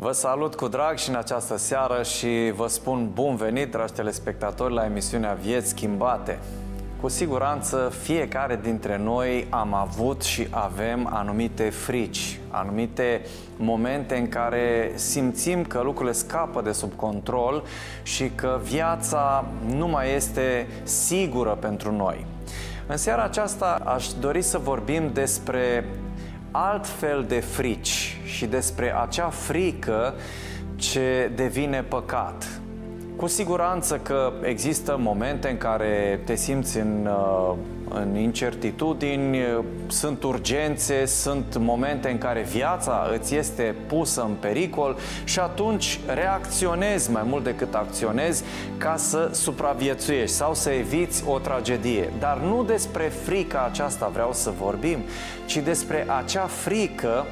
Vă salut cu drag și în această seară și vă spun bun venit, dragi telespectatori, la emisiunea Vieți Schimbate. Cu siguranță fiecare dintre noi am avut și avem anumite frici, anumite momente în care simțim că lucrurile scapă de sub control și că viața nu mai este sigură pentru noi. În seara aceasta aș dori să vorbim despre alt fel de frici și despre acea frică ce devine păcat. Cu siguranță că există momente în care te simți în, uh, în incertitudini, sunt urgențe, sunt momente în care viața îți este pusă în pericol și atunci reacționezi mai mult decât acționezi ca să supraviețuiești sau să eviți o tragedie. Dar nu despre frica aceasta vreau să vorbim, ci despre acea frică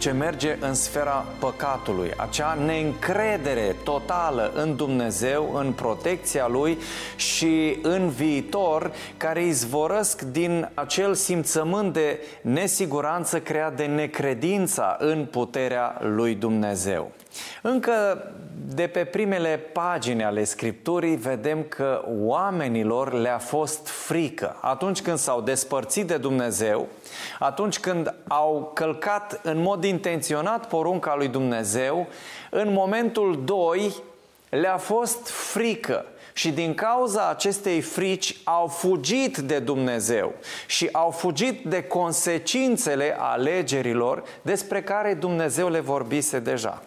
ce merge în sfera păcatului, acea neîncredere totală în Dumnezeu, în protecția Lui și în viitor, care izvorăsc din acel simțământ de nesiguranță creat de necredința în puterea Lui Dumnezeu. Încă de pe primele pagini ale Scripturii vedem că oamenilor le-a fost frică atunci când s-au despărțit de Dumnezeu, atunci când au călcat în mod intenționat porunca lui Dumnezeu, în momentul 2 le-a fost frică și din cauza acestei frici au fugit de Dumnezeu și au fugit de consecințele alegerilor despre care Dumnezeu le vorbise deja.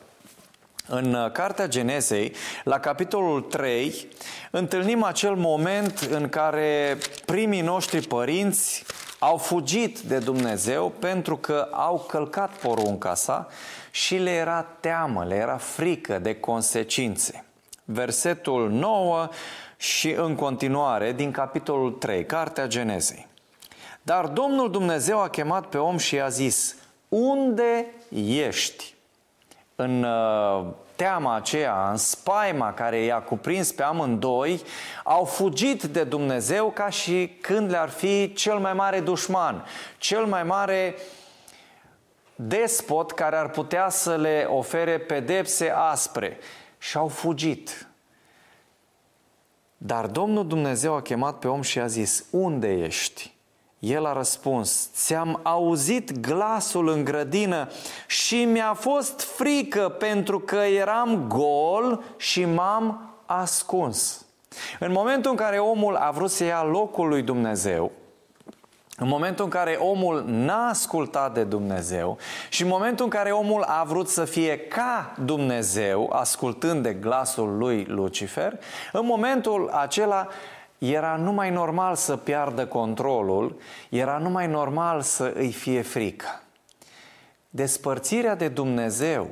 În uh, Cartea Genezei, la capitolul 3, întâlnim acel moment în care primii noștri părinți au fugit de Dumnezeu pentru că au călcat porunca sa și le era teamă, le era frică de consecințe. Versetul 9 și în continuare din capitolul 3, Cartea Genezei. Dar Domnul Dumnezeu a chemat pe om și i-a zis, unde ești? În uh, teama aceea, în spaima care i-a cuprins pe amândoi, au fugit de Dumnezeu ca și când le-ar fi cel mai mare dușman, cel mai mare despot care ar putea să le ofere pedepse aspre. Și au fugit. Dar Domnul Dumnezeu a chemat pe om și a zis, unde ești? El a răspuns, ți-am auzit glasul în grădină și mi-a fost frică pentru că eram gol și m-am ascuns. În momentul în care omul a vrut să ia locul lui Dumnezeu, în momentul în care omul n-a ascultat de Dumnezeu și în momentul în care omul a vrut să fie ca Dumnezeu, ascultând de glasul lui Lucifer, în momentul acela era numai normal să piardă controlul, era numai normal să îi fie frică. Despărțirea de Dumnezeu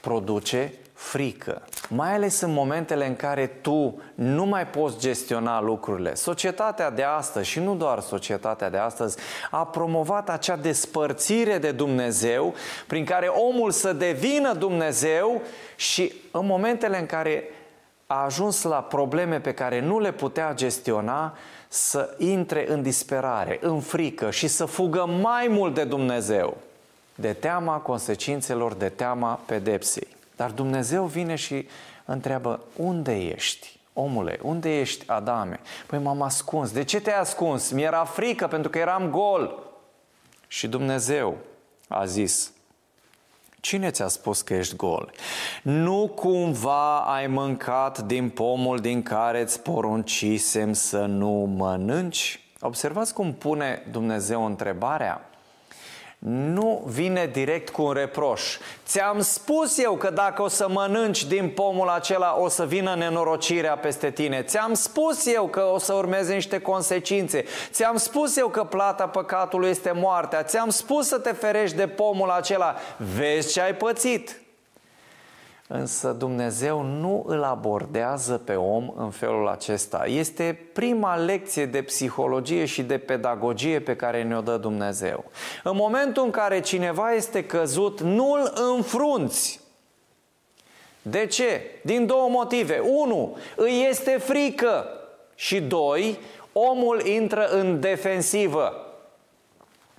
produce frică, mai ales în momentele în care tu nu mai poți gestiona lucrurile. Societatea de astăzi și nu doar societatea de astăzi a promovat acea despărțire de Dumnezeu prin care omul să devină Dumnezeu și în momentele în care a ajuns la probleme pe care nu le putea gestiona să intre în disperare, în frică și să fugă mai mult de Dumnezeu, de teama consecințelor, de teama pedepsei. Dar Dumnezeu vine și întreabă, unde ești? Omule, unde ești, Adame? Păi m-am ascuns. De ce te-ai ascuns? Mi-era frică pentru că eram gol. Și Dumnezeu a zis, Cine ți-a spus că ești gol? Nu cumva ai mâncat din pomul din care îți poruncisem să nu mănânci? Observați cum pune Dumnezeu întrebarea nu vine direct cu un reproș. Ți-am spus eu că dacă o să mănânci din pomul acela o să vină nenorocirea peste tine. Ți-am spus eu că o să urmeze niște consecințe. Ți-am spus eu că plata păcatului este moartea. Ți-am spus să te ferești de pomul acela. Vezi ce ai pățit. Însă Dumnezeu nu îl abordează pe om în felul acesta. Este prima lecție de psihologie și de pedagogie pe care ne-o dă Dumnezeu. În momentul în care cineva este căzut, nu-l înfrunți. De ce? Din două motive. Unu, îi este frică. Și doi, omul intră în defensivă.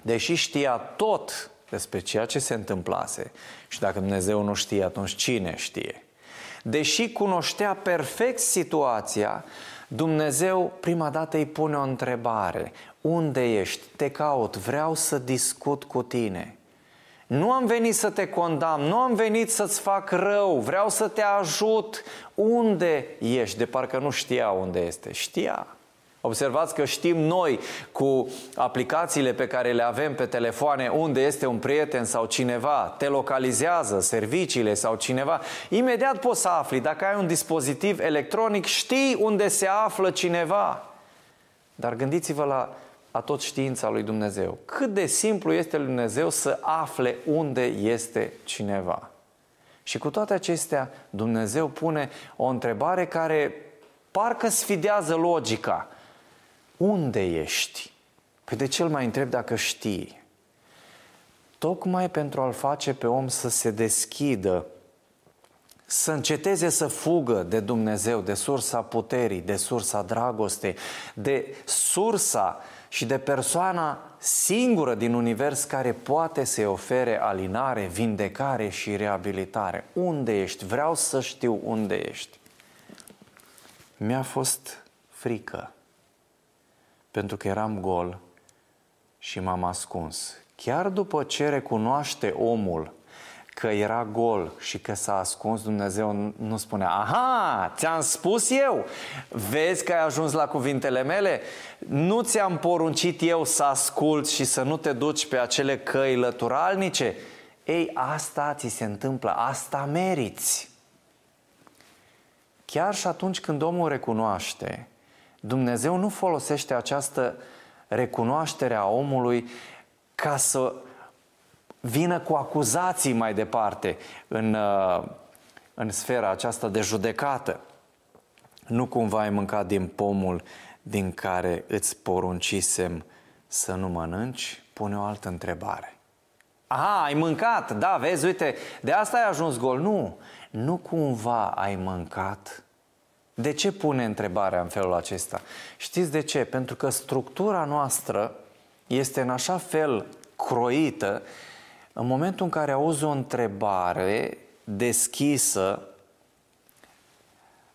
Deși știa tot despre ceea ce se întâmplase și dacă Dumnezeu nu știe, atunci cine știe? Deși cunoștea perfect situația, Dumnezeu prima dată îi pune o întrebare. Unde ești? Te caut, vreau să discut cu tine. Nu am venit să te condamn, nu am venit să-ți fac rău, vreau să te ajut. Unde ești? De parcă nu știa unde este. Știa. Observați că știm noi cu aplicațiile pe care le avem pe telefoane unde este un prieten sau cineva, te localizează serviciile sau cineva. Imediat poți să afli. Dacă ai un dispozitiv electronic, știi unde se află cineva. Dar gândiți-vă la a tot știința lui Dumnezeu. Cât de simplu este lui Dumnezeu să afle unde este cineva. Și cu toate acestea, Dumnezeu pune o întrebare care parcă sfidează logica. Unde ești? Păi de ce îl mai întreb dacă știi? Tocmai pentru a-l face pe om să se deschidă, să înceteze să fugă de Dumnezeu, de sursa puterii, de sursa dragostei, de sursa și de persoana singură din univers care poate să-i ofere alinare, vindecare și reabilitare. Unde ești? Vreau să știu unde ești. Mi-a fost frică pentru că eram gol și m-am ascuns. Chiar după ce recunoaște omul că era gol și că s-a ascuns, Dumnezeu nu spunea, aha, ți-am spus eu, vezi că ai ajuns la cuvintele mele? Nu ți-am poruncit eu să asculți și să nu te duci pe acele căi lăturalnice? Ei, asta ți se întâmplă, asta meriți. Chiar și atunci când omul recunoaște, Dumnezeu nu folosește această recunoaștere a omului ca să vină cu acuzații mai departe în, uh, în sfera aceasta de judecată. Nu cumva ai mâncat din pomul din care îți poruncisem să nu mănânci? Pune o altă întrebare. Aha, ai mâncat, da, vezi, uite, de asta ai ajuns gol. Nu, nu cumva ai mâncat de ce pune întrebarea în felul acesta? Știți de ce? Pentru că structura noastră este în așa fel croită, în momentul în care auzi o întrebare deschisă,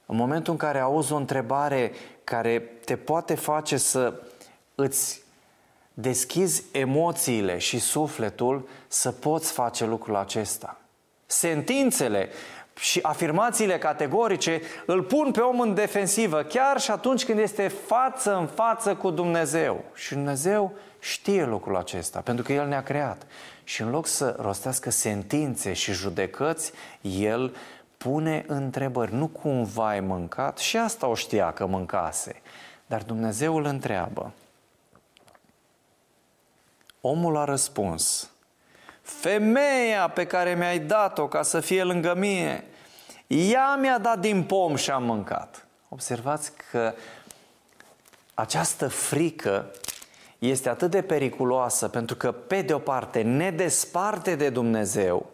în momentul în care auzi o întrebare care te poate face să îți deschizi emoțiile și sufletul, să poți face lucrul acesta. Sentințele și afirmațiile categorice îl pun pe om în defensivă, chiar și atunci când este față în față cu Dumnezeu. Și Dumnezeu știe lucrul acesta, pentru că El ne-a creat. Și în loc să rostească sentințe și judecăți, El pune întrebări. Nu cumva ai mâncat? Și asta o știa că mâncase. Dar Dumnezeu îl întreabă. Omul a răspuns, femeia pe care mi-ai dat-o ca să fie lângă mine, ea mi-a dat din pom și am mâncat. Observați că această frică este atât de periculoasă pentru că, pe de o parte, ne desparte de Dumnezeu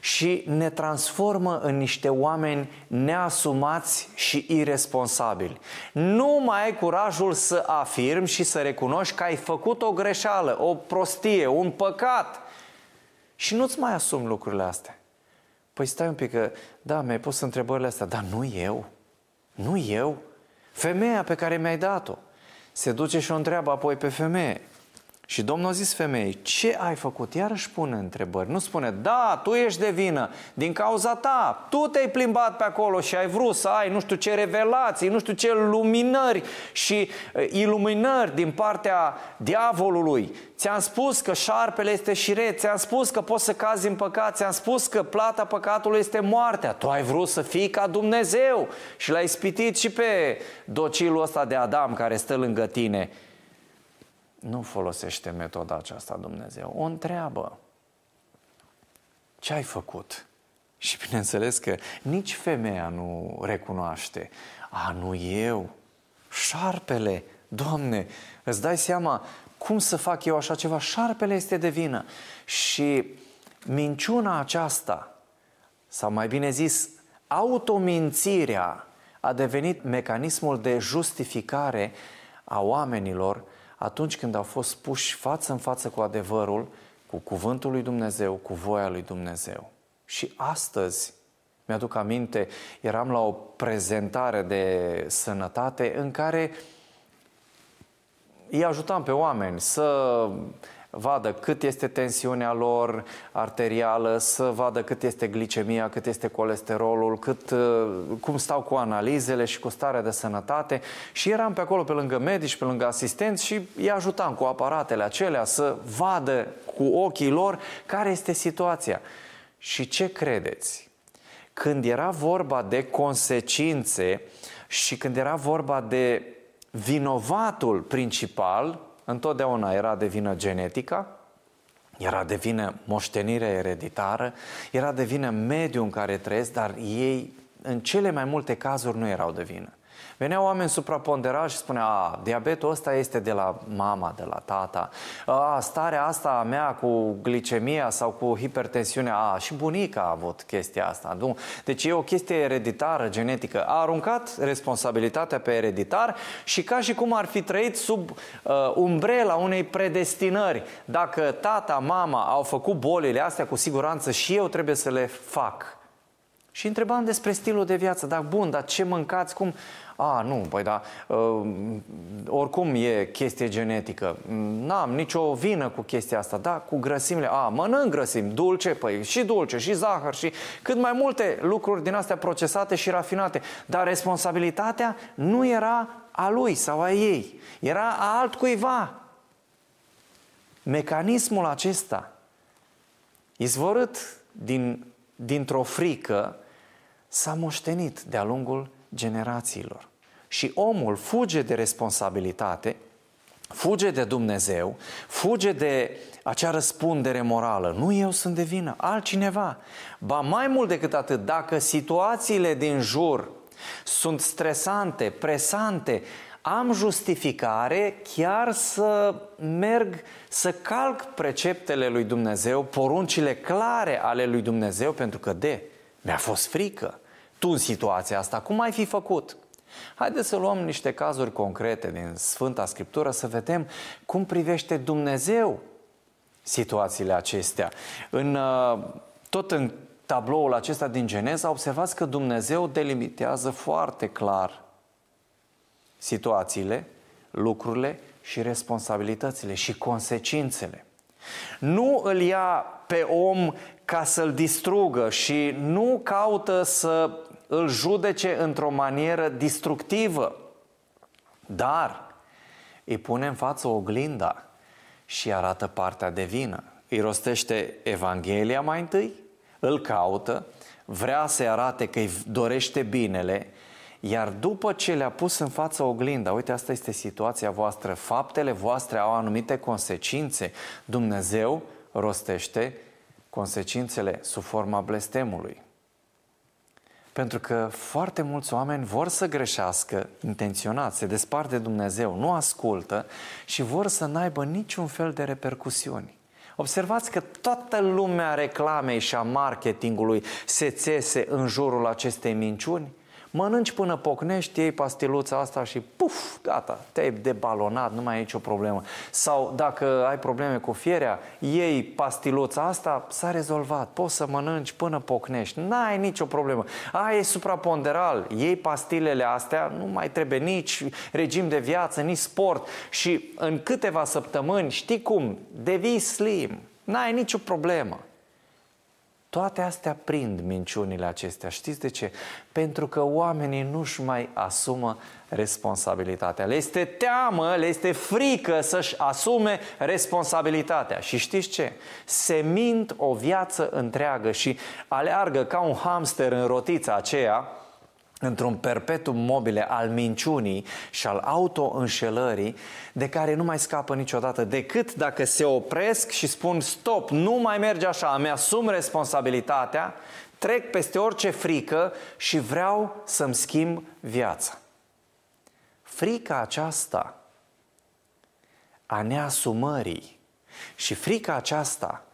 și ne transformă în niște oameni neasumați și irresponsabili. Nu mai ai curajul să afirmi și să recunoști că ai făcut o greșeală, o prostie, un păcat și nu-ți mai asumi lucrurile astea. Păi stai un pic că, da, mi-ai pus întrebările astea, dar nu eu. Nu eu. Femeia pe care mi-ai dat-o. Se duce și o întreabă apoi pe femeie. Și Domnul a zis femeii, ce ai făcut? Iarăși pune întrebări. Nu spune, da, tu ești de vină, din cauza ta, tu te-ai plimbat pe acolo și ai vrut să ai nu știu ce revelații, nu știu ce luminări și uh, iluminări din partea diavolului. Ți-am spus că șarpele este șiret, ți-am spus că poți să cazi în păcat, ți-am spus că plata păcatului este moartea. Tu ai vrut să fii ca Dumnezeu și l-ai spitit și pe docilul ăsta de Adam care stă lângă tine nu folosește metoda aceasta Dumnezeu. O întreabă. Ce ai făcut? Și bineînțeles că nici femeia nu recunoaște. A, nu eu. Șarpele, Doamne, îți dai seama cum să fac eu așa ceva? Șarpele este de vină. Și minciuna aceasta, sau mai bine zis, automințirea, a devenit mecanismul de justificare a oamenilor atunci când au fost puși față în față cu adevărul, cu cuvântul lui Dumnezeu, cu voia lui Dumnezeu. Și astăzi, mi-aduc aminte, eram la o prezentare de sănătate în care îi ajutam pe oameni să vadă cât este tensiunea lor arterială, să vadă cât este glicemia, cât este colesterolul, cât, uh, cum stau cu analizele și cu starea de sănătate și eram pe acolo pe lângă medici, pe lângă asistenți și îi ajutam cu aparatele acelea să vadă cu ochii lor care este situația. Și ce credeți? Când era vorba de consecințe și când era vorba de vinovatul principal, întotdeauna era de vină genetica, era de vină moștenire ereditară, era de vină mediul în care trăiesc, dar ei, în cele mai multe cazuri, nu erau de vină. Veneau oameni supraponderați și spunea, a, diabetul ăsta este de la mama, de la tata, a, starea asta a mea cu glicemia sau cu hipertensiunea, a, și bunica a avut chestia asta. Nu? Deci e o chestie ereditară, genetică. A aruncat responsabilitatea pe ereditar și ca și cum ar fi trăit sub uh, umbrela unei predestinări. Dacă tata, mama au făcut bolile astea, cu siguranță și eu trebuie să le fac. Și întrebam despre stilul de viață, dar bun, dar ce mâncați, cum? A, nu, păi da, uh, oricum e chestie genetică. N-am nicio vină cu chestia asta, da, cu grăsimile. A, mănânc grăsimi, dulce, păi și dulce, și zahăr, și cât mai multe lucruri din astea procesate și rafinate. Dar responsabilitatea nu era a lui sau a ei, era a altcuiva. Mecanismul acesta, izvorât din, dintr-o frică, s-a moștenit de-a lungul generațiilor. Și omul fuge de responsabilitate, fuge de Dumnezeu, fuge de acea răspundere morală. Nu eu sunt de vină, altcineva. Ba mai mult decât atât, dacă situațiile din jur sunt stresante, presante, am justificare chiar să merg să calc preceptele lui Dumnezeu, poruncile clare ale lui Dumnezeu, pentru că de, mi-a fost frică. Tu în situația asta, cum ai fi făcut? Haideți să luăm niște cazuri concrete din Sfânta Scriptură să vedem cum privește Dumnezeu situațiile acestea. În, uh, tot în tabloul acesta din Geneza observați că Dumnezeu delimitează foarte clar situațiile, lucrurile și responsabilitățile și consecințele. Nu îl ia pe om ca să-l distrugă și nu caută să îl judece într-o manieră distructivă, dar îi pune în față oglinda și arată partea de vină. Îi rostește Evanghelia mai întâi, îl caută, vrea să-i arate că îi dorește binele, iar după ce le-a pus în față oglinda, uite, asta este situația voastră, faptele voastre au anumite consecințe, Dumnezeu rostește consecințele sub forma blestemului. Pentru că foarte mulți oameni vor să greșească intenționat, se despart de Dumnezeu, nu ascultă și vor să n-aibă niciun fel de repercusiuni. Observați că toată lumea reclamei și a marketingului se țese în jurul acestei minciuni mănânci până pocnești, iei pastiluța asta și puf, gata, te-ai debalonat, nu mai ai nicio problemă. Sau dacă ai probleme cu fierea, iei pastiluța asta, s-a rezolvat, poți să mănânci până pocnești, n-ai nicio problemă. Ai e supraponderal, iei pastilele astea, nu mai trebuie nici regim de viață, nici sport și în câteva săptămâni, știi cum, devii slim, n-ai nicio problemă. Toate astea prind minciunile acestea. Știți de ce? Pentru că oamenii nu-și mai asumă responsabilitatea. Le este teamă, le este frică să-și asume responsabilitatea. Și știți ce? Se mint o viață întreagă și aleargă ca un hamster în rotița aceea, într-un perpetuum mobile al minciunii și al auto-înșelării de care nu mai scapă niciodată decât dacă se opresc și spun stop, nu mai merge așa, îmi asum responsabilitatea, trec peste orice frică și vreau să-mi schimb viața. Frica aceasta a neasumării și frica aceasta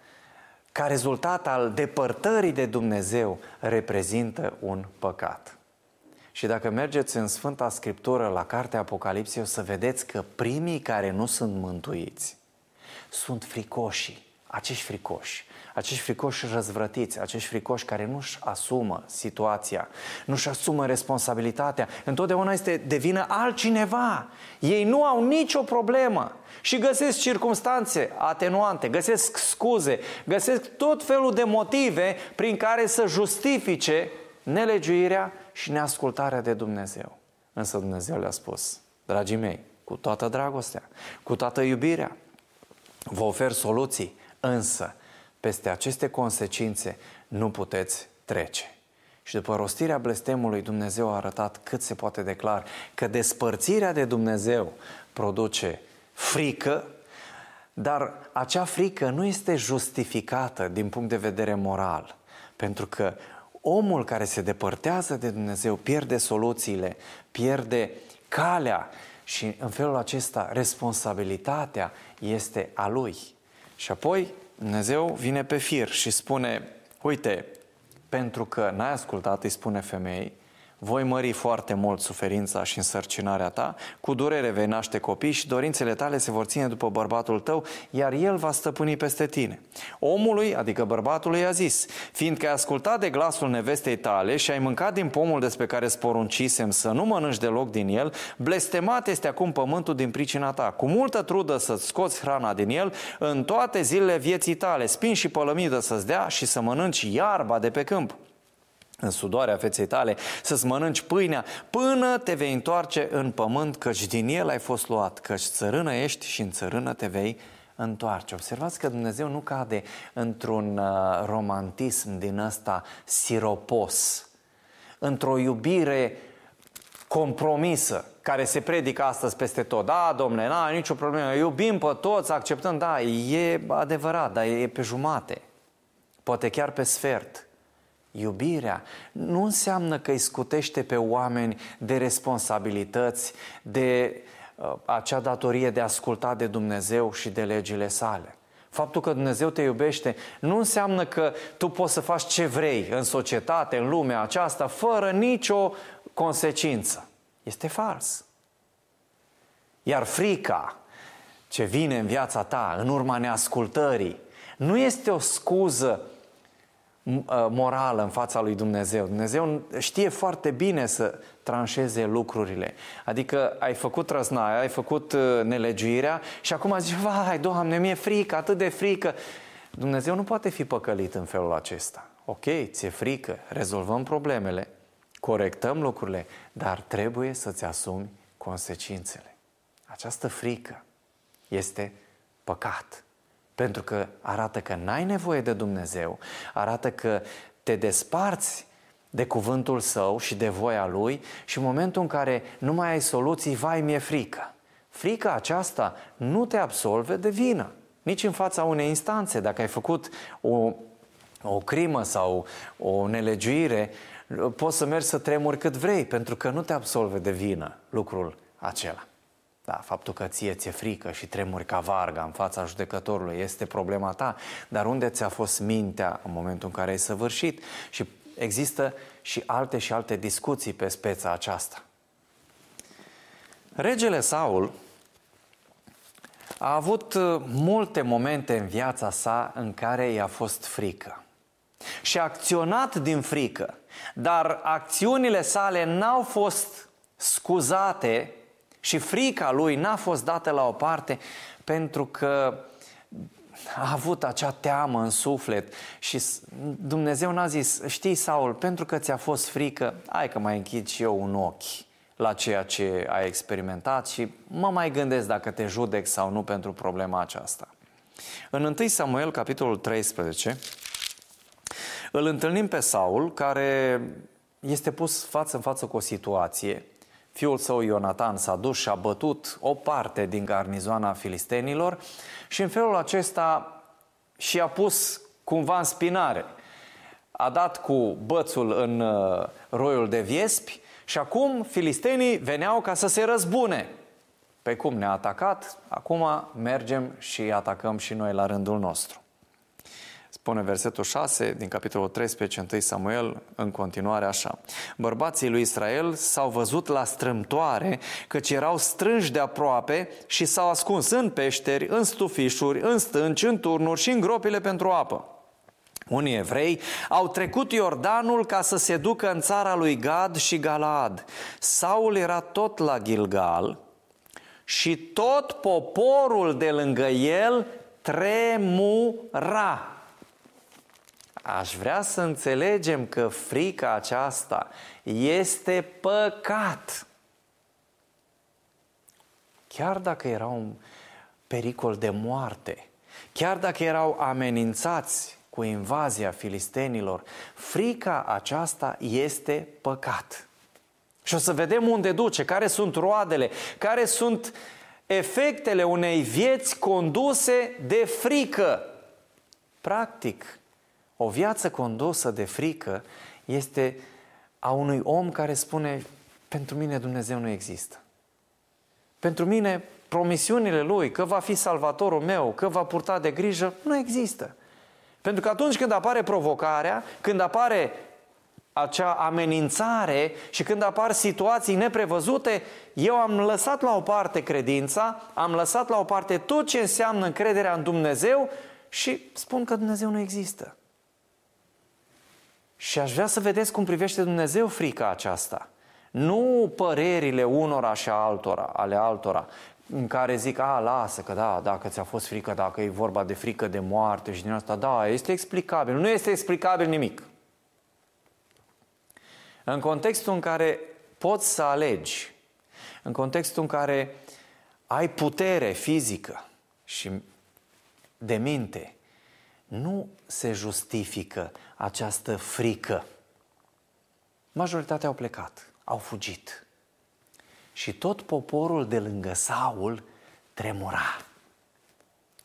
ca rezultat al depărtării de Dumnezeu reprezintă un păcat. Și dacă mergeți în Sfânta Scriptură, la Cartea Apocalipsei, o să vedeți că primii care nu sunt mântuiți sunt fricoși, acești fricoși, acești fricoși răzvrătiți, acești fricoși care nu-și asumă situația, nu-și asumă responsabilitatea, întotdeauna este de vină altcineva. Ei nu au nicio problemă și găsesc circunstanțe atenuante, găsesc scuze, găsesc tot felul de motive prin care să justifice nelegiuirea și neascultarea de Dumnezeu. Însă Dumnezeu le-a spus, dragii mei, cu toată dragostea, cu toată iubirea, vă ofer soluții, însă peste aceste consecințe nu puteți trece. Și după rostirea blestemului, Dumnezeu a arătat cât se poate declar că despărțirea de Dumnezeu produce frică, dar acea frică nu este justificată din punct de vedere moral, pentru că omul care se depărtează de Dumnezeu pierde soluțiile, pierde calea și în felul acesta responsabilitatea este a lui. Și apoi Dumnezeu vine pe fir și spune, uite, pentru că n-ai ascultat, îi spune femeii, voi mări foarte mult suferința și însărcinarea ta, cu durere vei naște copii și dorințele tale se vor ține după bărbatul tău, iar el va stăpâni peste tine. Omului, adică bărbatului, a zis, fiindcă ai ascultat de glasul nevestei tale și ai mâncat din pomul despre care îți poruncisem să nu mănânci deloc din el, blestemat este acum pământul din pricina ta. Cu multă trudă să-ți scoți hrana din el în toate zilele vieții tale, spin și pălămidă să-ți dea și să mănânci iarba de pe câmp în sudoarea feței tale, să-ți mănânci pâinea, până te vei întoarce în pământ, căci din el ai fost luat, căci țărână ești și în țărână te vei întoarce. Observați că Dumnezeu nu cade într-un uh, romantism din ăsta siropos, într-o iubire compromisă, care se predică astăzi peste tot. Da, domne, n nicio problemă, iubim pe toți, acceptăm, da, e adevărat, dar e pe jumate, poate chiar pe sfert. Iubirea nu înseamnă că îi scutește pe oameni de responsabilități, de uh, acea datorie de a asculta de Dumnezeu și de legile sale. Faptul că Dumnezeu te iubește nu înseamnă că tu poți să faci ce vrei în societate, în lumea aceasta, fără nicio consecință. Este fals. Iar frica ce vine în viața ta în urma neascultării nu este o scuză Uh, morală în fața lui Dumnezeu. Dumnezeu știe foarte bine să tranșeze lucrurile. Adică ai făcut răznaia, ai făcut uh, nelegiuirea și acum zici, vai, Doamne, mi-e frică, atât de frică. Dumnezeu nu poate fi păcălit în felul acesta. Ok, ți-e frică, rezolvăm problemele, corectăm lucrurile, dar trebuie să-ți asumi consecințele. Această frică este păcat pentru că arată că n-ai nevoie de Dumnezeu, arată că te desparți de cuvântul său și de voia lui și în momentul în care nu mai ai soluții, vai, mi-e frică. Frica aceasta nu te absolve de vină, nici în fața unei instanțe. Dacă ai făcut o, o crimă sau o nelegiuire, poți să mergi să tremuri cât vrei, pentru că nu te absolve de vină lucrul acela. Da, faptul că ție ți-e frică și tremuri ca varga în fața judecătorului este problema ta, dar unde ți-a fost mintea în momentul în care ai săvârșit? Și există și alte și alte discuții pe speța aceasta. Regele Saul a avut uh, multe momente în viața sa în care i-a fost frică. Și a acționat din frică, dar acțiunile sale n-au fost scuzate și frica lui n-a fost dată la o parte pentru că a avut acea teamă în suflet și Dumnezeu n-a zis, știi Saul, pentru că ți-a fost frică, hai că mai închid și eu un ochi la ceea ce ai experimentat și mă mai gândesc dacă te judec sau nu pentru problema aceasta. În 1 Samuel, capitolul 13, îl întâlnim pe Saul, care este pus față în față cu o situație fiul său Ionatan s-a dus și a bătut o parte din garnizoana filistenilor și în felul acesta și-a pus cumva în spinare. A dat cu bățul în uh, roiul de viespi și acum filistenii veneau ca să se răzbune. Pe cum ne-a atacat, acum mergem și atacăm și noi la rândul nostru. Spune versetul 6 din capitolul 13, 1 Samuel, în continuare așa. Bărbații lui Israel s-au văzut la strâmtoare, căci erau strânși de aproape și s-au ascuns în peșteri, în stufișuri, în stânci, în turnuri și în gropile pentru apă. Unii evrei au trecut Iordanul ca să se ducă în țara lui Gad și Galaad. Saul era tot la Gilgal și tot poporul de lângă el tremura. Aș vrea să înțelegem că frica aceasta este păcat. Chiar dacă era un pericol de moarte, chiar dacă erau amenințați cu invazia filistenilor, frica aceasta este păcat. Și o să vedem unde duce, care sunt roadele, care sunt efectele unei vieți conduse de frică. Practic, o viață condusă de frică este a unui om care spune, pentru mine Dumnezeu nu există. Pentru mine promisiunile lui că va fi salvatorul meu, că va purta de grijă, nu există. Pentru că atunci când apare provocarea, când apare acea amenințare și când apar situații neprevăzute, eu am lăsat la o parte credința, am lăsat la o parte tot ce înseamnă încrederea în Dumnezeu și spun că Dumnezeu nu există. Și aș vrea să vedeți cum privește Dumnezeu frica aceasta. Nu părerile unora și altora, ale altora, în care zic, a, lasă, că da, dacă ți-a fost frică, dacă e vorba de frică de moarte și din asta, da, este explicabil. Nu este explicabil nimic. În contextul în care poți să alegi, în contextul în care ai putere fizică și de minte, nu se justifică această frică. Majoritatea au plecat, au fugit. Și tot poporul de lângă Saul tremura.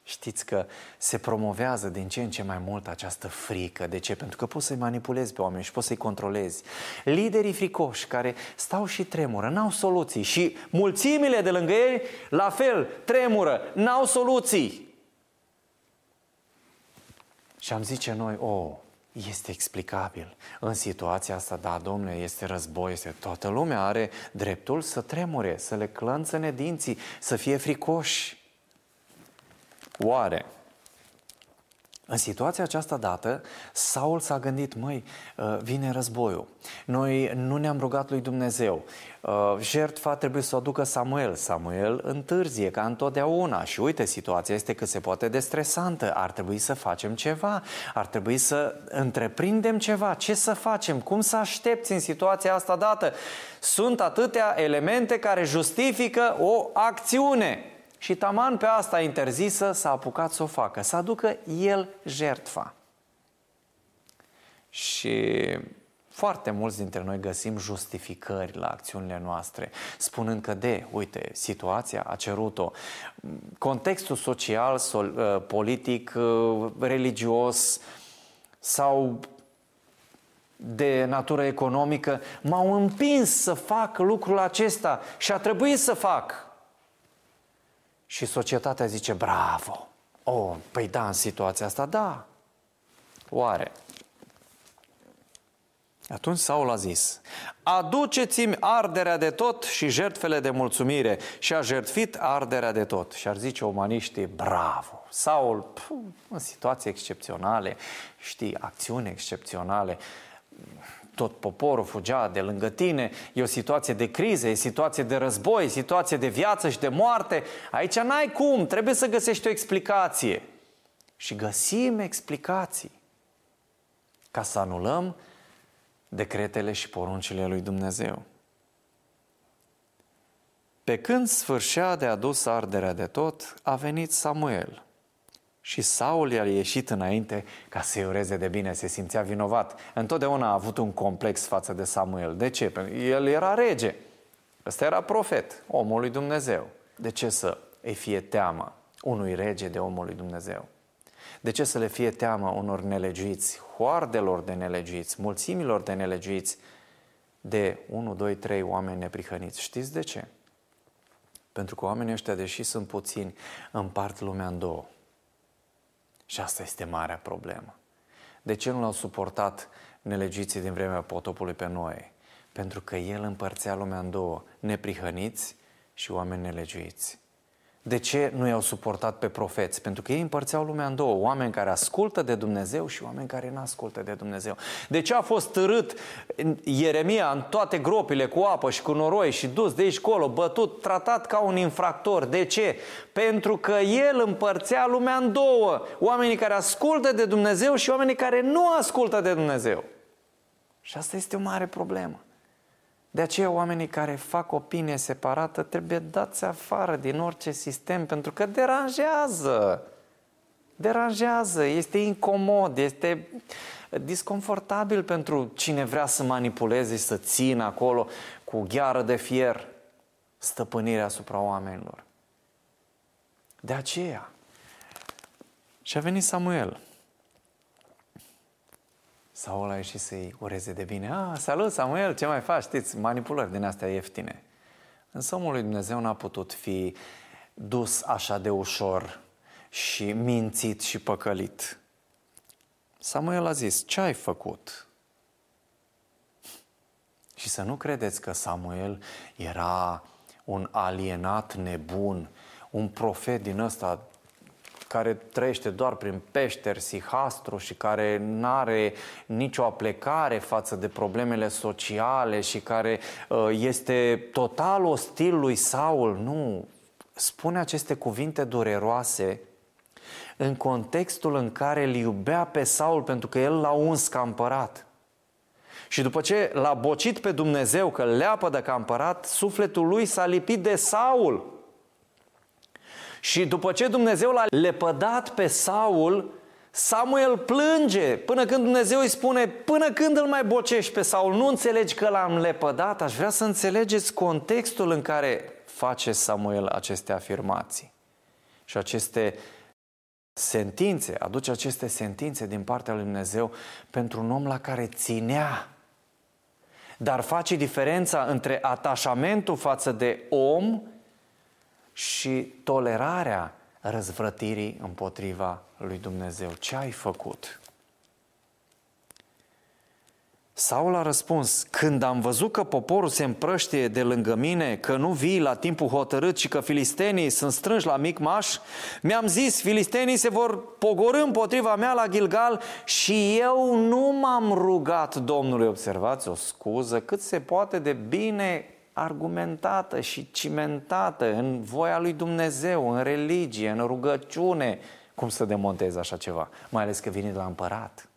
Știți că se promovează din ce în ce mai mult această frică. De ce? Pentru că poți să-i manipulezi pe oameni și poți să-i controlezi. Liderii fricoși care stau și tremură, n-au soluții. Și mulțimile de lângă ei, la fel, tremură, n-au soluții. Și am zice noi, o, oh, este explicabil. În situația asta, da, domnule, este război, este toată lumea are dreptul să tremure, să le clănțăne dinții, să fie fricoși. Oare în situația aceasta dată, Saul s-a gândit, măi, uh, vine războiul. Noi nu ne-am rugat lui Dumnezeu. Uh, jertfa trebuie să o aducă Samuel. Samuel întârzie, ca întotdeauna. Și uite, situația este cât se poate de stresantă. Ar trebui să facem ceva. Ar trebui să întreprindem ceva. Ce să facem? Cum să aștepți în situația asta dată? Sunt atâtea elemente care justifică o acțiune. Și taman pe asta interzisă s-a apucat să o facă, să aducă el jertfa. Și foarte mulți dintre noi găsim justificări la acțiunile noastre, spunând că de, uite, situația a cerut-o. Contextul social, sol, uh, politic, uh, religios sau de natură economică m-au împins să fac lucrul acesta și a trebuit să fac. Și societatea zice, bravo! Oh, păi da, în situația asta, da. Oare? Atunci Saul a zis, aduceți-mi arderea de tot și jertfele de mulțumire. Și a jertfit arderea de tot. Și ar zice umaniștii, bravo! Saul, puh, în situații excepționale, știi, acțiuni excepționale, tot poporul fugea de lângă tine, e o situație de criză, e o situație de război, e situație de viață și de moarte. Aici n-ai cum, trebuie să găsești o explicație. Și găsim explicații ca să anulăm decretele și poruncile lui Dumnezeu. Pe când sfârșea de adus arderea de tot, a venit Samuel – și Saul i-a ieșit înainte ca să-i ureze de bine, se simțea vinovat. Întotdeauna a avut un complex față de Samuel. De ce? Pentru că el era rege. Ăsta era profet, omul lui Dumnezeu. De ce să îi fie teamă unui rege de omul lui Dumnezeu? De ce să le fie teamă unor nelegiuiți, hoardelor de nelegiuiți, mulțimilor de nelegiuiți, de 1, 2, 3 oameni neprihăniți? Știți de ce? Pentru că oamenii ăștia, deși sunt puțini, împart lumea în două. Și asta este marea problemă. De ce nu l-au suportat nelegiții din vremea potopului pe noi? Pentru că El împărțea lumea în două, neprihăniți și oameni nelegiuiți. De ce nu i-au suportat pe profeți? Pentru că ei împărțeau lumea în două, oameni care ascultă de Dumnezeu și oameni care nu ascultă de Dumnezeu. De ce a fost târât Ieremia în toate gropile cu apă și cu noroi și dus de aici colo, bătut, tratat ca un infractor? De ce? Pentru că el împărțea lumea în două, oamenii care ascultă de Dumnezeu și oamenii care nu ascultă de Dumnezeu. Și asta este o mare problemă. De aceea oamenii care fac opinie separată trebuie dați afară din orice sistem pentru că deranjează. Deranjează, este incomod, este disconfortabil pentru cine vrea să manipuleze și să țină acolo cu gheară de fier stăpânirea asupra oamenilor. De aceea. Și a venit Samuel Saul a ieșit să-i ureze de bine. Ah, salut Samuel, ce mai faci? Știți, manipulări din astea ieftine. Însă omul lui Dumnezeu n-a putut fi dus așa de ușor și mințit și păcălit. Samuel a zis, ce ai făcut? Și să nu credeți că Samuel era un alienat nebun, un profet din ăsta care trăiește doar prin peșteri, sihastru și care nu are nicio aplecare față de problemele sociale și care uh, este total ostil lui Saul. Nu, spune aceste cuvinte dureroase în contextul în care îl iubea pe Saul pentru că el l-a uns ca împărat. Și după ce l-a bocit pe Dumnezeu că leapă de ca împărat, sufletul lui s-a lipit de Saul. Și după ce Dumnezeu l-a lepădat pe Saul, Samuel plânge până când Dumnezeu îi spune, până când îl mai bocești pe Saul, nu înțelegi că l-am lepădat? Aș vrea să înțelegeți contextul în care face Samuel aceste afirmații și aceste sentințe, aduce aceste sentințe din partea lui Dumnezeu pentru un om la care ținea. Dar face diferența între atașamentul față de om și tolerarea răzvrătirii împotriva lui Dumnezeu. Ce ai făcut? Saul a răspuns, când am văzut că poporul se împrăștie de lângă mine, că nu vii la timpul hotărât și că filistenii sunt strânși la mic maș, mi-am zis, filistenii se vor pogorâ împotriva mea la Gilgal și eu nu m-am rugat Domnului. Observați o scuză cât se poate de bine argumentată și cimentată în voia lui Dumnezeu, în religie, în rugăciune. Cum să demontezi așa ceva? Mai ales că vine de la împărat.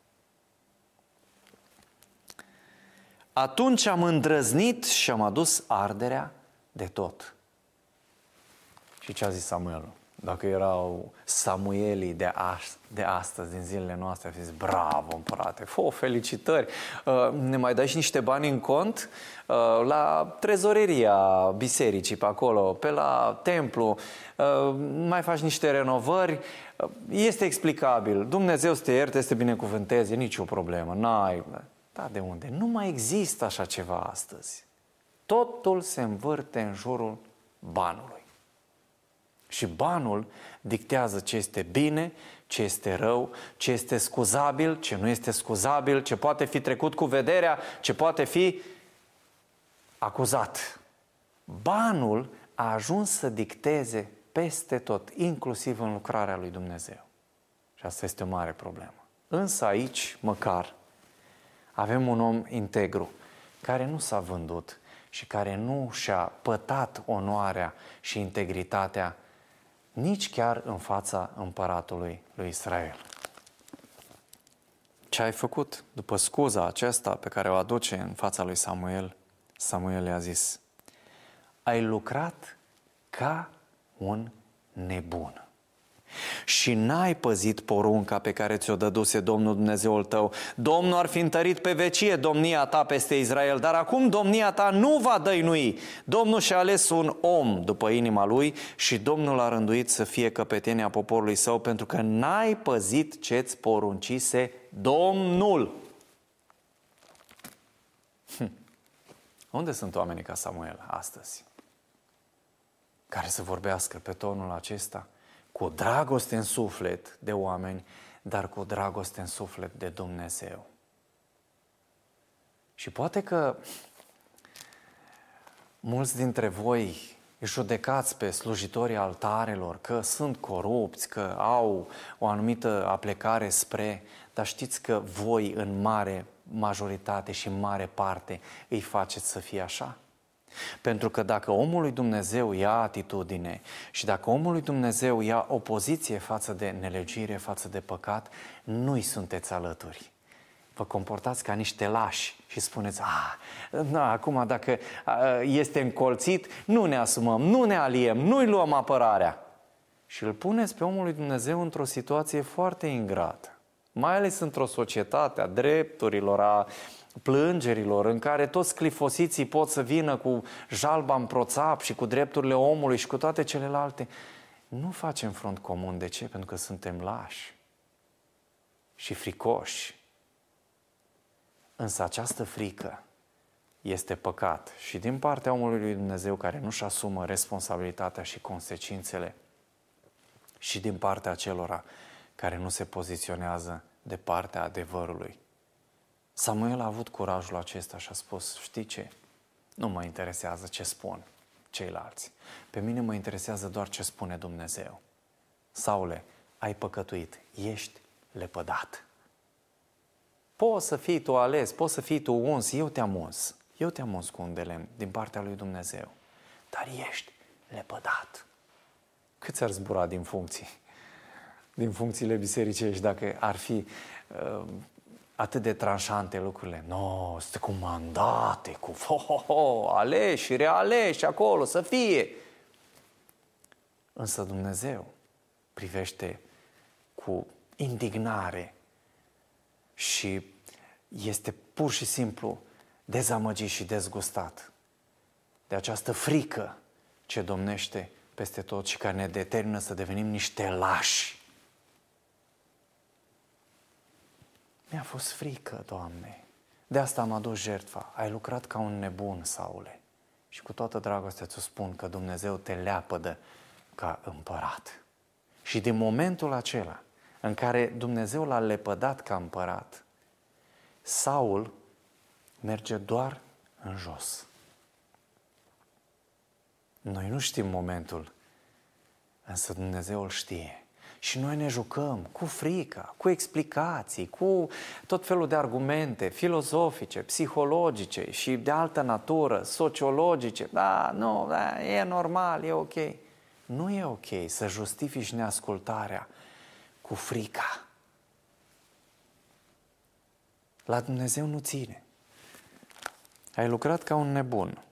Atunci am îndrăznit și am adus arderea de tot. Și ce a zis Samuel? Dacă erau Samuelii de, ast- de astăzi, din zilele noastre, a zis, bravo, împărate, fă, felicitări, uh, ne mai dai și niște bani în cont uh, la trezoreria bisericii pe acolo, pe la templu, uh, mai faci niște renovări, este explicabil, Dumnezeu să te ierte, să te binecuvânteze, nicio problemă, n-ai... Da, de unde? Nu mai există așa ceva astăzi. Totul se învârte în jurul banului. Și banul dictează ce este bine, ce este rău, ce este scuzabil, ce nu este scuzabil, ce poate fi trecut cu vederea, ce poate fi acuzat. Banul a ajuns să dicteze peste tot, inclusiv în lucrarea lui Dumnezeu. Și asta este o mare problemă. Însă aici, măcar, avem un om integru, care nu s-a vândut și care nu și-a pătat onoarea și integritatea nici chiar în fața împăratului lui Israel. Ce ai făcut după scuza aceasta pe care o aduce în fața lui Samuel? Samuel i-a zis, ai lucrat ca un nebun și n-ai păzit porunca pe care ți-o dăduse Domnul Dumnezeul tău. Domnul ar fi întărit pe vecie domnia ta peste Israel, dar acum domnia ta nu va dăinui. Domnul și-a ales un om după inima lui și Domnul a rânduit să fie căpetenia poporului său pentru că n-ai păzit ce-ți poruncise Domnul. Hm. Unde sunt oamenii ca Samuel astăzi? Care să vorbească pe tonul acesta? Cu dragoste în suflet de oameni, dar cu dragoste în suflet de Dumnezeu. Și poate că mulți dintre voi judecați pe slujitorii altarelor că sunt corupți, că au o anumită aplecare spre, dar știți că voi în mare majoritate și în mare parte îi faceți să fie așa? Pentru că dacă omul lui Dumnezeu ia atitudine și dacă omul lui Dumnezeu ia opoziție față de nelegire, față de păcat, nu-i sunteți alături vă comportați ca niște lași și spuneți, ah, na, acum dacă este încolțit, nu ne asumăm, nu ne aliem, nu-i luăm apărarea. Și îl puneți pe omul lui Dumnezeu într-o situație foarte ingrată, mai ales într-o societate a drepturilor, a plângerilor, în care toți clifosiții pot să vină cu jalba în proțap și cu drepturile omului și cu toate celelalte. Nu facem front comun. De ce? Pentru că suntem lași și fricoși Însă această frică este păcat și din partea omului lui Dumnezeu care nu-și asumă responsabilitatea și consecințele și din partea acelora care nu se poziționează de partea adevărului. Samuel a avut curajul acesta și a spus, știi ce? Nu mă interesează ce spun ceilalți. Pe mine mă interesează doar ce spune Dumnezeu. Saule, ai păcătuit, ești lepădat. Poți să fii tu ales, poți să fii tu uns, eu te-am uns. Eu te-am uns cu un de lemn din partea lui Dumnezeu. Dar ești lepădat. Cât ți-ar zbura din funcții? Din funcțiile bisericești, dacă ar fi uh, atât de tranșante lucrurile. Nu, no, este cu mandate, cu ho, ho, ho, aleși și realeși acolo, să fie. Însă Dumnezeu privește cu indignare și este pur și simplu dezamăgit și dezgustat de această frică ce domnește peste tot și care ne determină să devenim niște lași. Mi-a fost frică, Doamne. De asta am adus jertfa. Ai lucrat ca un nebun, Saule. Și cu toată dragostea ți spun că Dumnezeu te leapădă ca împărat. Și din momentul acela, în care Dumnezeu l-a lepădat ca împărat, Saul merge doar în jos. Noi nu știm momentul, însă Dumnezeu îl știe. Și noi ne jucăm cu frica, cu explicații, cu tot felul de argumente filozofice, psihologice și de altă natură, sociologice. Da, nu, da, e normal, e ok. Nu e ok să justifici neascultarea cu frica. La Dumnezeu nu ține. Ai lucrat ca un nebun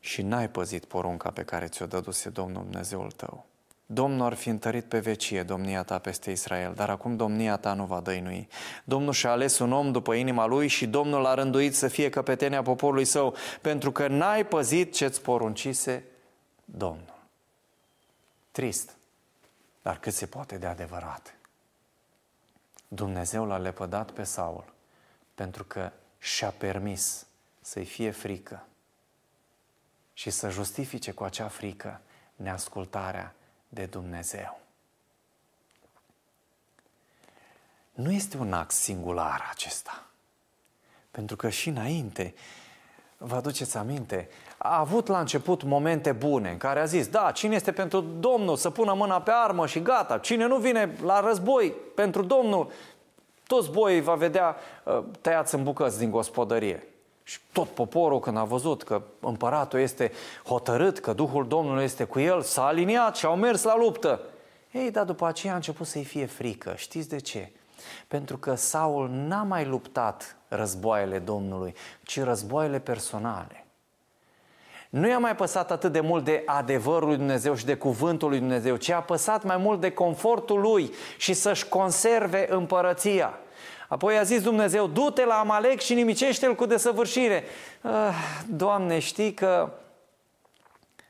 și n-ai păzit porunca pe care ți-o dăduse Domnul Dumnezeul tău. Domnul ar fi întărit pe vecie domnia ta peste Israel, dar acum domnia ta nu va dăinui. Domnul și-a ales un om după inima lui și Domnul l-a rânduit să fie căpetenia poporului său, pentru că n-ai păzit ce-ți poruncise Domnul. Trist, dar cât se poate de adevărat. Dumnezeu l-a lepădat pe Saul pentru că și-a permis să-i fie frică și să justifice cu acea frică neascultarea de Dumnezeu. Nu este un act singular acesta. Pentru că și înainte, vă aduceți aminte, a avut la început momente bune în care a zis, da, cine este pentru Domnul să pună mâna pe armă și gata, cine nu vine la război pentru Domnul, toți boii va vedea uh, tăiați în bucăți din gospodărie. Și tot poporul, când a văzut că împăratul este hotărât, că Duhul Domnului este cu el, s-a aliniat și au mers la luptă. Ei, dar după aceea a început să-i fie frică. Știți de ce? Pentru că Saul n-a mai luptat războaiele Domnului, ci războaiele personale. Nu i-a mai păsat atât de mult de adevărul lui Dumnezeu și de cuvântul lui Dumnezeu, ci a păsat mai mult de confortul lui și să-și conserve împărăția. Apoi a zis Dumnezeu, du-te la Amalek și nimicește-l cu desăvârșire. Ah, Doamne, știi că,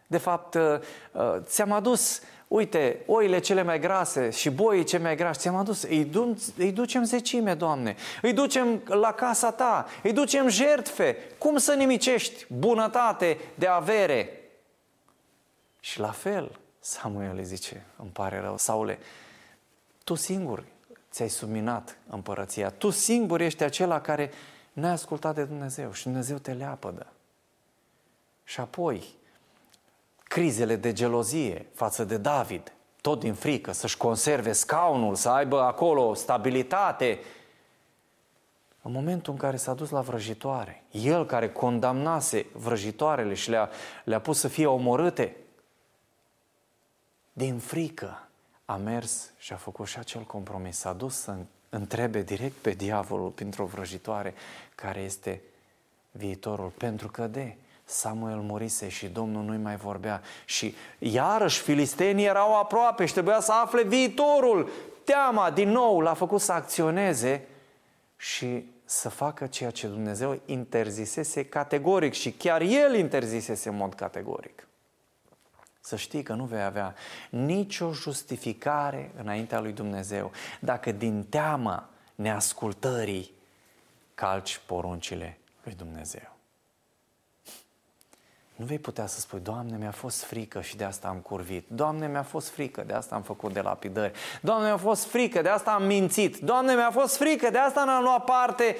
de fapt, uh, uh, ți-am adus uite, oile cele mai grase și boii cei mai grași, ți-am adus, îi, du- îi ducem zecime, Doamne, îi ducem la casa Ta, îi ducem jertfe. Cum să nimicești bunătate de avere? Și la fel, Samuel îi zice, îmi pare rău, Saule, tu singur ți-ai subminat împărăția. Tu singur ești acela care n-ai ascultat de Dumnezeu și Dumnezeu te leapădă. Și apoi, crizele de gelozie față de David, tot din frică, să-și conserve scaunul, să aibă acolo stabilitate. În momentul în care s-a dus la vrăjitoare, el care condamnase vrăjitoarele și le-a, le-a pus să fie omorâte, din frică a mers și a făcut și acel compromis. S-a dus să întrebe direct pe diavolul printr-o vrăjitoare care este viitorul. Pentru că de Samuel murise și Domnul nu-i mai vorbea. Și iarăși filistenii erau aproape și trebuia să afle viitorul. Teama din nou l-a făcut să acționeze și să facă ceea ce Dumnezeu interzisese categoric și chiar El interzisese în mod categoric. Să știi că nu vei avea nicio justificare înaintea lui Dumnezeu dacă din teama neascultării calci poruncile lui Dumnezeu. Nu vei putea să spui, Doamne, mi-a fost frică și de asta am curvit. Doamne, mi-a fost frică, de asta am făcut de lapidări. Doamne, mi-a fost frică, de asta am mințit. Doamne, mi-a fost frică, de asta n-am luat parte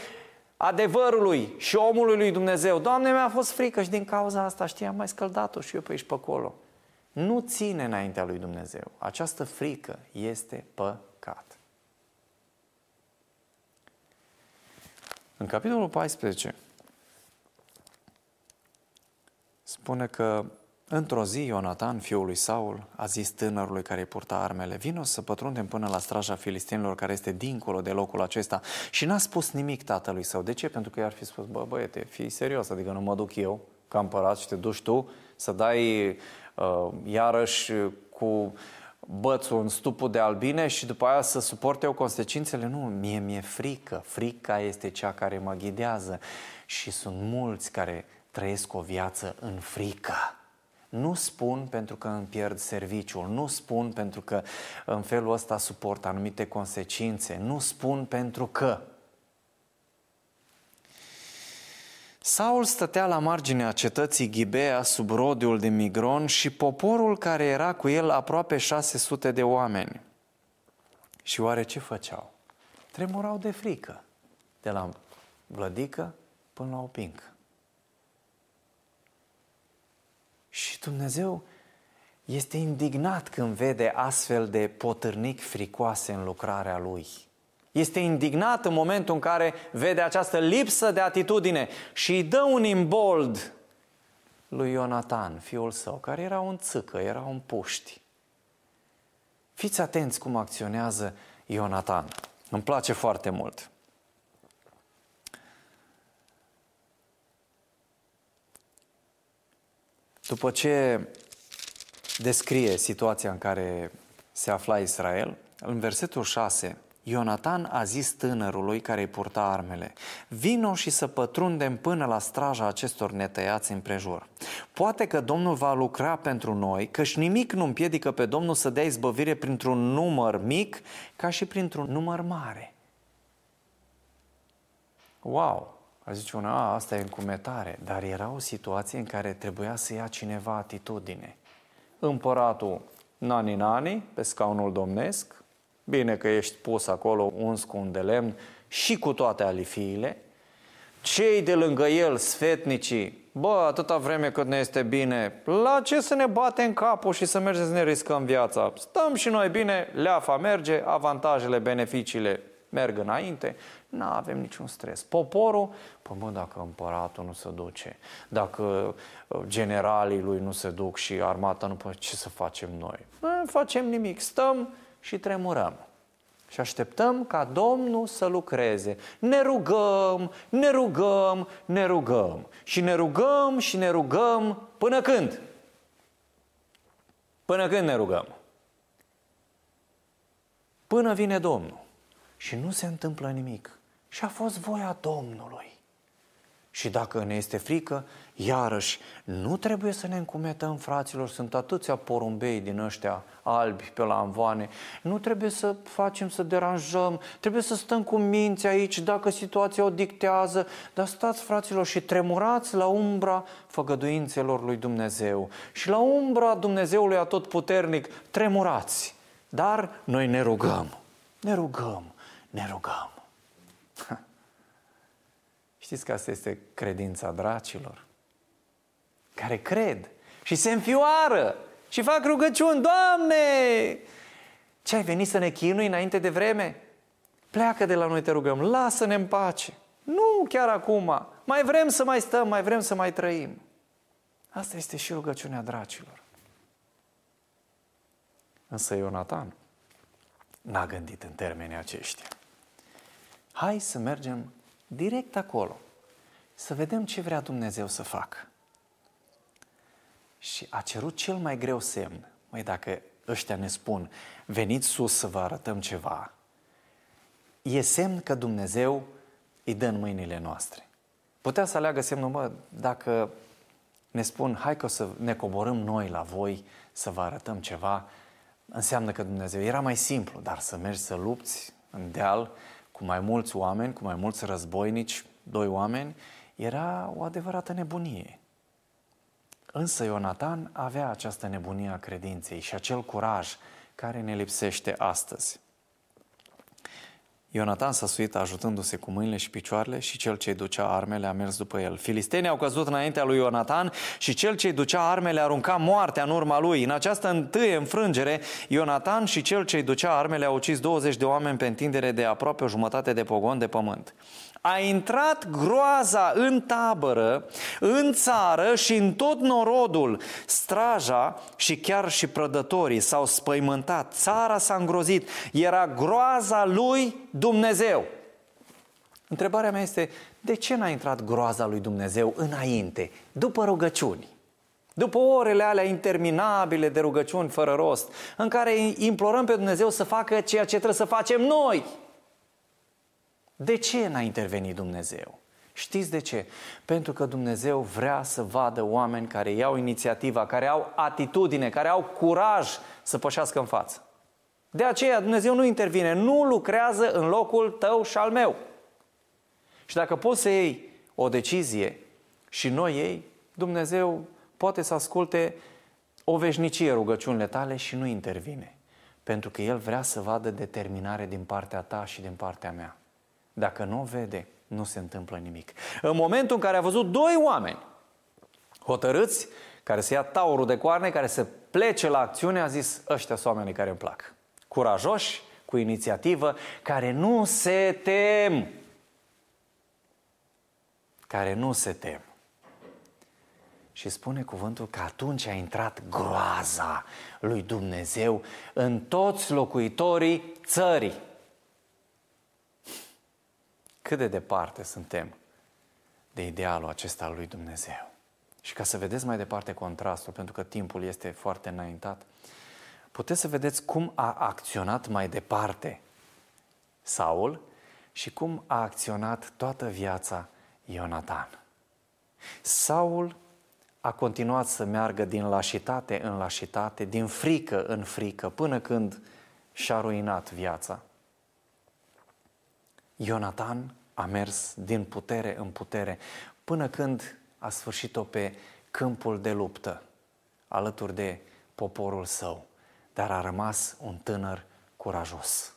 adevărului și omului lui Dumnezeu. Doamne, mi-a fost frică și din cauza asta știam mai scăldat-o și eu pe aici pe acolo. Nu ține înaintea lui Dumnezeu. Această frică este păcat. În capitolul 14, spune că într-o zi Ionatan, fiul lui Saul, a zis tânărului care îi purta armele, vino să pătrundem până la straja filistenilor care este dincolo de locul acesta și n-a spus nimic tatălui său. De ce? Pentru că i-ar fi spus, bă băiete, fii serios, adică nu mă duc eu ca împărat și te duci tu să dai uh, iarăși cu bățul în stupul de albine și după aia să suporte eu consecințele? Nu, mie mi-e frică. Frica este cea care mă ghidează și sunt mulți care trăiesc o viață în frică. Nu spun pentru că îmi pierd serviciul, nu spun pentru că în felul ăsta suport anumite consecințe, nu spun pentru că. Saul stătea la marginea cetății Ghibea sub rodiul de Migron și poporul care era cu el aproape 600 de oameni. Și oare ce făceau? Tremurau de frică, de la vlădică până la opincă. Și Dumnezeu este indignat când vede astfel de potârnic fricoase în lucrarea lui. Este indignat în momentul în care vede această lipsă de atitudine și îi dă un imbold lui Ionatan, fiul său, care era un țâcă, era un puști. Fiți atenți cum acționează Ionatan. Îmi place foarte mult. După ce descrie situația în care se afla Israel, în versetul 6, Ionatan a zis tânărului care îi purta armele, vino și să pătrundem până la straja acestor netăiați împrejur. Poate că Domnul va lucra pentru noi, căci nimic nu împiedică pe Domnul să dea izbăvire printr-un număr mic ca și printr-un număr mare. Wow! A zice una, a, asta e încumetare, dar era o situație în care trebuia să ia cineva atitudine. Împăratul nani-nani, pe scaunul domnesc, bine că ești pus acolo uns cu un de lemn și cu toate alifiile, cei de lângă el, sfetnicii, bă, atâta vreme cât ne este bine, la ce să ne batem capul și să mergem să ne riscăm viața? Stăm și noi bine, leafa merge, avantajele, beneficiile merg înainte, nu avem niciun stres. Poporul, păi mă, dacă împăratul nu se duce, dacă uh, generalii lui nu se duc și armata nu poate, ce să facem noi? Nu facem nimic, stăm și tremurăm. Și așteptăm ca Domnul să lucreze. Ne rugăm, ne rugăm, ne rugăm. Și ne rugăm și ne rugăm până când? Până când ne rugăm? Până vine Domnul. Și nu se întâmplă nimic. Și a fost voia Domnului. Și dacă ne este frică, iarăși, nu trebuie să ne încumetăm, fraților, sunt atâția porumbei din ăștia albi pe la anvoane, nu trebuie să facem să deranjăm, trebuie să stăm cu minți aici dacă situația o dictează, dar stați, fraților, și tremurați la umbra făgăduințelor lui Dumnezeu și la umbra Dumnezeului atotputernic, tremurați, dar noi ne rugăm, ne rugăm, ne rugăm. Știți că asta este credința dracilor? Care cred și se înfioară și fac rugăciuni. Doamne, ce ai venit să ne chinui înainte de vreme? Pleacă de la noi, te rugăm, lasă-ne în pace. Nu chiar acum, mai vrem să mai stăm, mai vrem să mai trăim. Asta este și rugăciunea dracilor. Însă Ionatan n-a gândit în termenii aceștia. Hai să mergem direct acolo, să vedem ce vrea Dumnezeu să facă. Și a cerut cel mai greu semn. Măi, dacă ăștia ne spun, veniți sus să vă arătăm ceva, e semn că Dumnezeu îi dă în mâinile noastre. Putea să aleagă semnul, mă, dacă ne spun, hai că o să ne coborâm noi la voi să vă arătăm ceva, înseamnă că Dumnezeu era mai simplu, dar să mergi să lupți în deal cu mai mulți oameni, cu mai mulți războinici, doi oameni, era o adevărată nebunie. Însă Ionatan avea această nebunie a credinței și acel curaj care ne lipsește astăzi. Ionatan s-a suit ajutându-se cu mâinile și picioarele și cel ce ducea armele a mers după el. Filistenii au căzut înaintea lui Ionatan și cel ce ducea armele arunca moartea în urma lui. În această întâie înfrângere, Ionatan și cel ce ducea armele au ucis 20 de oameni pe întindere de aproape o jumătate de pogon de pământ a intrat groaza în tabără, în țară și în tot norodul. Straja și chiar și prădătorii s-au spăimântat, țara s-a îngrozit, era groaza lui Dumnezeu. Întrebarea mea este, de ce n-a intrat groaza lui Dumnezeu înainte, după rugăciuni? După orele alea interminabile de rugăciuni fără rost, în care implorăm pe Dumnezeu să facă ceea ce trebuie să facem noi – de ce n-a intervenit Dumnezeu? Știți de ce? Pentru că Dumnezeu vrea să vadă oameni care iau inițiativa, care au atitudine, care au curaj să pășească în față. De aceea Dumnezeu nu intervine, nu lucrează în locul tău și al meu. Și dacă poți să iei o decizie și noi ei, Dumnezeu poate să asculte o veșnicie rugăciunile tale și nu intervine. Pentru că El vrea să vadă determinare din partea ta și din partea mea. Dacă nu o vede, nu se întâmplă nimic. În momentul în care a văzut doi oameni hotărâți, care să ia taurul de coarne, care să plece la acțiune, a zis, ăștia sunt oamenii care îmi plac. Curajoși, cu inițiativă, care nu se tem. Care nu se tem. Și spune cuvântul că atunci a intrat groaza lui Dumnezeu în toți locuitorii țării cât de departe suntem de idealul acesta al lui Dumnezeu. Și ca să vedeți mai departe contrastul, pentru că timpul este foarte înaintat, puteți să vedeți cum a acționat mai departe Saul și cum a acționat toată viața Ionatan. Saul a continuat să meargă din lașitate în lașitate, din frică în frică, până când și-a ruinat viața. Ionatan a mers din putere în putere până când a sfârșit-o pe câmpul de luptă, alături de poporul său, dar a rămas un tânăr curajos.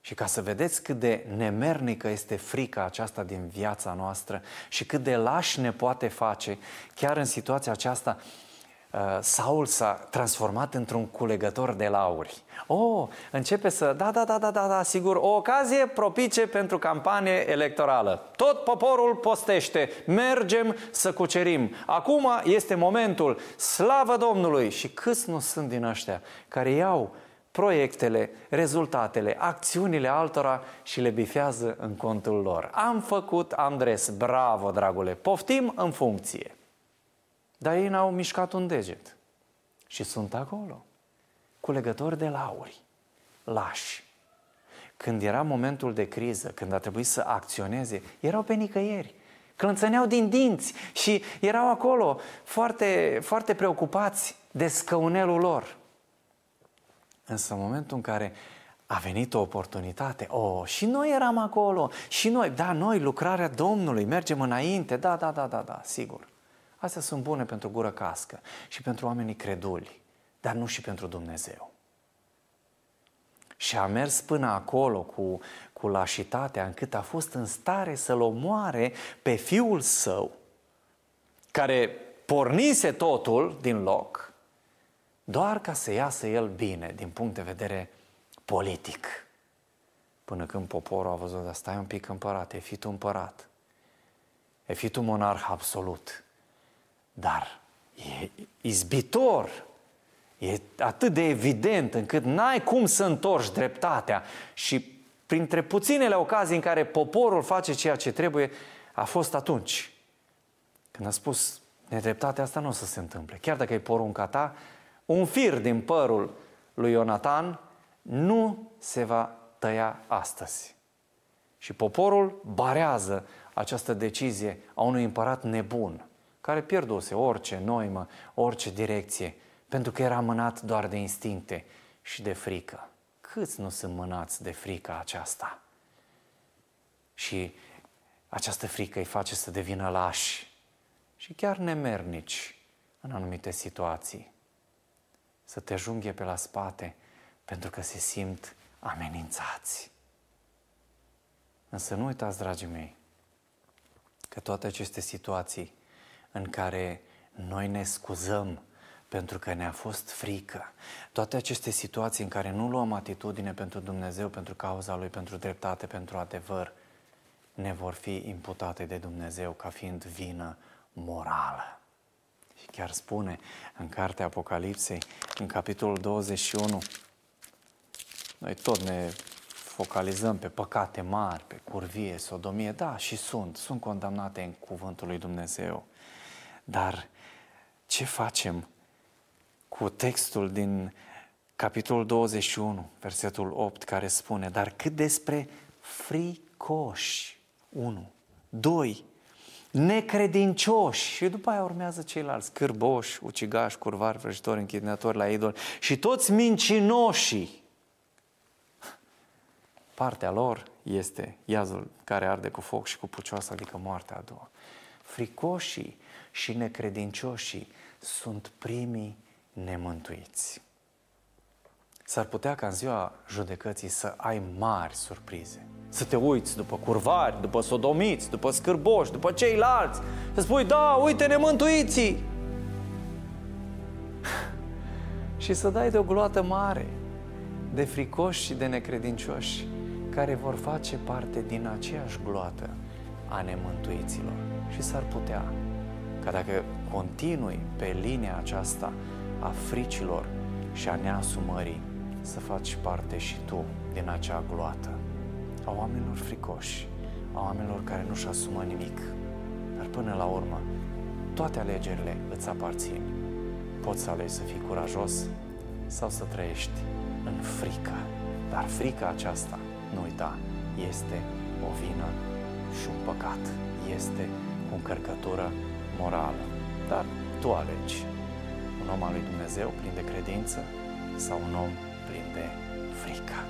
Și ca să vedeți cât de nemernică este frica aceasta din viața noastră și cât de laș ne poate face, chiar în situația aceasta, Uh, Saul s-a transformat într-un culegător de lauri. Oh, începe să, da, da, da, da, da, da, sigur, o ocazie propice pentru campanie electorală. Tot poporul postește, mergem să cucerim. Acum este momentul, slavă Domnului! Și câți nu sunt din ăștia care iau proiectele, rezultatele, acțiunile altora și le bifează în contul lor. Am făcut, am dres, bravo, dragule, poftim în funcție. Dar ei n-au mișcat un deget. Și sunt acolo, culegători de lauri, lași. Când era momentul de criză, când a trebuit să acționeze, erau pe nicăieri. clănțăneau din dinți și erau acolo foarte, foarte preocupați de scăunelul lor. Însă în momentul în care a venit o oportunitate, oh, și noi eram acolo, și noi, da, noi, lucrarea Domnului, mergem înainte, da, da, da, da, da, sigur. Astea sunt bune pentru gură cască și pentru oamenii creduli, dar nu și pentru Dumnezeu. Și a mers până acolo cu, cu lașitatea încât a fost în stare să-l omoare pe fiul său, care pornise totul din loc, doar ca să iasă el bine din punct de vedere politic. Până când poporul a văzut, dar stai un pic împărat, e fi tu împărat, e fi tu monarh absolut, dar e izbitor, e atât de evident încât n-ai cum să întorci dreptatea și printre puținele ocazii în care poporul face ceea ce trebuie, a fost atunci. Când a spus, nedreptatea asta nu o să se întâmple. Chiar dacă e porunca ta, un fir din părul lui Ionatan nu se va tăia astăzi. Și poporul barează această decizie a unui împărat nebun, care pierduse orice noimă, orice direcție, pentru că era mânat doar de instincte și de frică. Câți nu sunt mânați de frica aceasta? Și această frică îi face să devină lași și chiar nemernici în anumite situații. Să te junghe pe la spate pentru că se simt amenințați. Însă nu uitați, dragii mei, că toate aceste situații în care noi ne scuzăm pentru că ne-a fost frică. Toate aceste situații în care nu luăm atitudine pentru Dumnezeu, pentru cauza Lui, pentru dreptate, pentru adevăr, ne vor fi imputate de Dumnezeu ca fiind vină morală. Și chiar spune în cartea Apocalipsei, în capitolul 21, noi tot ne focalizăm pe păcate mari, pe curvie, sodomie, da, și sunt, sunt condamnate în cuvântul lui Dumnezeu. Dar ce facem cu textul din capitolul 21, versetul 8, care spune, dar cât despre fricoși, 1, 2, necredincioși. Și după aia urmează ceilalți, cârboși, ucigași, curvari, vrăjitori, închidinatori la idol și toți mincinoșii. Partea lor este iazul care arde cu foc și cu pucioasă, adică moartea a doua. Fricoșii și necredincioșii sunt primii nemântuiți. S-ar putea ca în ziua judecății să ai mari surprize. Să te uiți după curvari, după sodomiți, după scârboși, după ceilalți. Să spui, da, uite nemântuiții! și să dai de o gloată mare de fricoși și de necredincioși care vor face parte din aceeași gloată a nemântuiților. Și s-ar putea ca dacă continui pe linia aceasta a fricilor și a neasumării, să faci parte și tu din acea gloată a oamenilor fricoși, a oamenilor care nu-și asumă nimic. Dar până la urmă, toate alegerile îți aparțin. Poți să alegi să fii curajos sau să trăiești în frică. Dar frica aceasta, nu uita, este o vină și un păcat. Este o încărcătură morală. Dar tu alegi un om al lui Dumnezeu plin de credință sau un om plin de frică.